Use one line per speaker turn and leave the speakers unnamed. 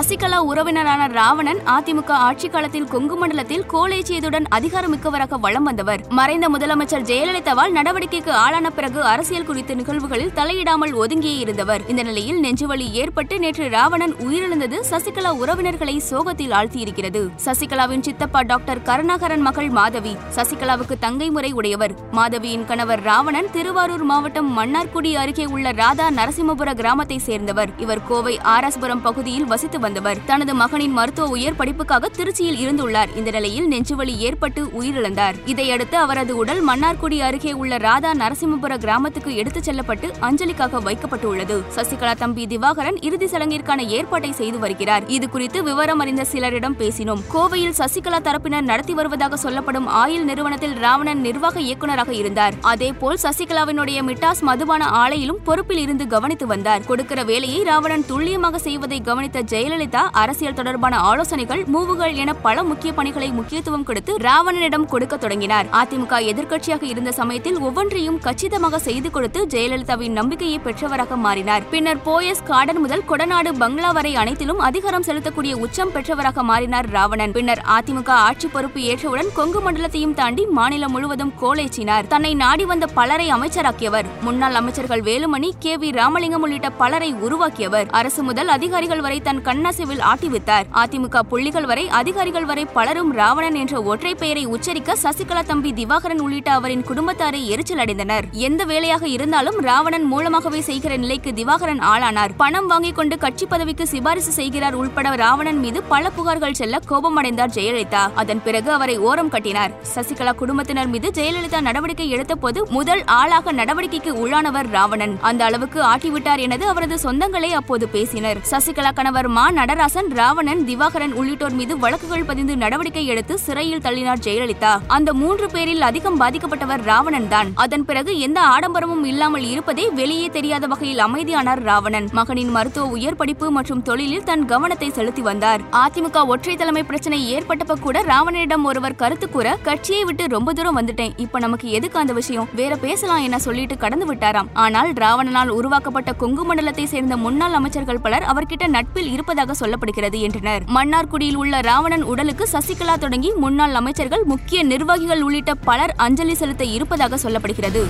சசிகலா உறவினரான ராவணன் அதிமுக ஆட்சி காலத்தில் கொங்கு மண்டலத்தில் கோலேச்சியதுடன் அதிகாரமிக்கவராக வலம் வந்தவர். மறைந்த முதலமைச்சர் ஜெயலலிதாவால் நடவடிக்கைக்கு ஆளான பிறகு அரசியல் குறித்த நிகழ்வுகளில் தலையிடாமல் ஒதுங்கியே இருந்தவர். இந்த நிலையில் நெஞ்சுவலி ஏற்பட்டு நேற்று ராவணன் உயிரிழந்தது சசிகலா உறவினர்களை சோகத்தில் ஆழ்த்தியிருக்கிறது. சசிகலாவின் சித்தப்பா டாக்டர் கருணாகரன் மகள் மாதவி. சசிகலாவுக்கு தங்கை முறை உடையவர். மாதவியின் கணவர் ராவணன் திருவாரூர் மாவட்டம் மன்னார்குடி அருகே உள்ள ராதா நரசிம்மபுர கிராமத்தை சேர்ந்தவர். இவர் கோவை ஆராஸ்புரம் பகுதியில் வசித்து வந்தவர். தனது மகனின் மருத்துவ உயர் படிப்புக்காக திருச்சியில் இருந்துள்ளார். இந்த நிலையில் நெஞ்சுவலி ஏற்பட்டு உயிரிழந்தார். இதையடுத்து அவரது உடல் மன்னார்குடி அருகே உள்ள ராதா நரசிம்மபுர கிராமத்துக்கு எடுத்துச் செல்லப்பட்டு அஞ்சலிக்காக வைக்கப்பட்டுள்ளது. சசிகலா தம்பி திவாகரன் இறுதி சடங்கிற்கான ஏற்பாட்டை செய்து வருகிறார். இது குறித்து விவரம் அறிந்த சிலரிடம் பேசினோம். கோவையில் சசிகலா தரப்பினர் நடத்தி வருவதாக சொல்லப்படும் ஆயில் நிறுவனத்தில் ராவணன் நிர்வாக இயக்குநராக இருந்தார். அதேபோல் சசிகலாவினுடைய மிட்டாஸ் மதுபான ஆலையிலும் பொறுப்பில் இருந்து கவனித்து வந்தார். கொடுக்கிற வேலையை ராவணன் துல்லியமாக செய்வதை கவனித்த ஜெயலலிதா அரசியல் தொடர்பான ஆலோசனைகள் மூவுகள் என பல முக்கிய பணிகளை முக்கியத்துவம் கொடுத்து ராவணனிடம் கொடுக்க தொடங்கினார். அதிமுக எதிர்க்கட்சியாக இருந்த சமயத்தில் ஒவ்வொன்றையும் கச்சிதமாக செய்து கொடுத்து ஜெயலலிதாவின் நம்பிக்கையை பெற்றவராக மாறினார். பின்னர் போயஸ் கார்டன் முதல் கொடநாடு பங்களா வரை அனைத்திலும் அதிகாரம் செலுத்தக்கூடிய உச்சம் பெற்றவராக மாறினார் ராவணன். பின்னர் அதிமுக ஆட்சி பொறுப்பு ஏற்றவுடன் கொங்கு மண்டலத்தையும் தாண்டி மாநிலம் முழுவதும் கோலேச்சினார். தன்னை நாடி வந்த பலரை அமைச்சராக்கியவர். முன்னாள் அமைச்சர்கள் வேலுமணி கே வி ராமலிங்கம் உள்ளிட்ட பலரை உருவாக்கியவர். அரசு முதல் அதிகாரிகள் வரை தன் கண்ணாசிவில் ஆட்டி ஆட்டிவித்தார். அதிமுக புள்ளிகள் வரை அதிகாரிகள் வரை பலரும் ராவணன் என்ற ஒற்றை பெயரை உச்சரிக்க சசிகலா தம்பி திவாகரன் உள்ளிட்ட அவரின் குடும்பத்தாரை எரிச்சல் அடைந்தனர். எந்த வேலையாக இருந்தாலும் ராவணன் மூலமாகவே செய்கிற நிலைக்கு திவாகரன் ஆளானார். பணம் வாங்கிக் கொண்டு கட்சி பதவிக்கு சிபாரிசு செய்கிறார் உள்பட ராவணன் மீது பல புகார்கள் செல்ல கோபமடைந்தார் ஜெயலலிதா. அதன் பிறகு அவரை ஓரம் கட்டினார். சசிகலா குடும்பத்தினர் மீது ஜெயலலிதா நடவடிக்கை எடுத்த போது முதல் ஆளாக நடவடிக்கைக்கு உள்ளானவர் ராவணன். அந்த அளவுக்கு ஆட்டிவிட்டார் எனது அவரது சொந்தங்களே அப்போது பேசினர். சசிகலா கணவர் மா. நடராசன் ராவணன் திவாகரன் உள்ளிட்டோர் மீது வழக்குகள் பதிந்து நடவடிக்கை எடுத்து சிறையில் தள்ளினார் ஜெயலலிதா. அந்த மூன்று பேரில் அதிகம் பாதிக்கப்பட்டவர் ராவணன் தான். அதன் பிறகு எந்த ஆடம்பரமும் இல்லாமல் இருப்பதே வெளியே தெரியாத வகையில் அமைதியானார் ராவணன். மகனின் மருத்துவ உயர் படிப்பு மற்றும் தொழிலில் தன் கவனத்தை செலுத்தி வந்தார். அதிமுக ஒற்றை தலைமை பிரச்சனை ஏற்பட்டப்ப கூட ராவணனிடம் ஒருவர் கருத்து கூற கட்சியை விட்டு ரொம்ப தூரம் வந்துட்டேன். இப்ப நமக்கு எதுக்கு அந்த விஷயம்? வேற பேசலாம் என சொல்லிட்டு கடந்து விட்டாராம். ஆனால் ராவணனால் உருவாக்கப்பட்ட கொங்கு மண்டலத்தை சேர்ந்த முன்னாள் அமைச்சர்கள் பலர் அவர்கிட்ட நட்பில் இருப்பதாக சொல்லப்படுகிறது என்றனர். மன்னார்குடியில் உள்ள ராவணன் உடலுக்கு சசிகலா தொடங்கி முன்னாள் அமைச்சர்கள் முக்கிய நிர்வாகிகள் உள்ளிட்ட பலர் அஞ்சலி செலுத்த இருப்பதாக சொல்லப்படுகிறது.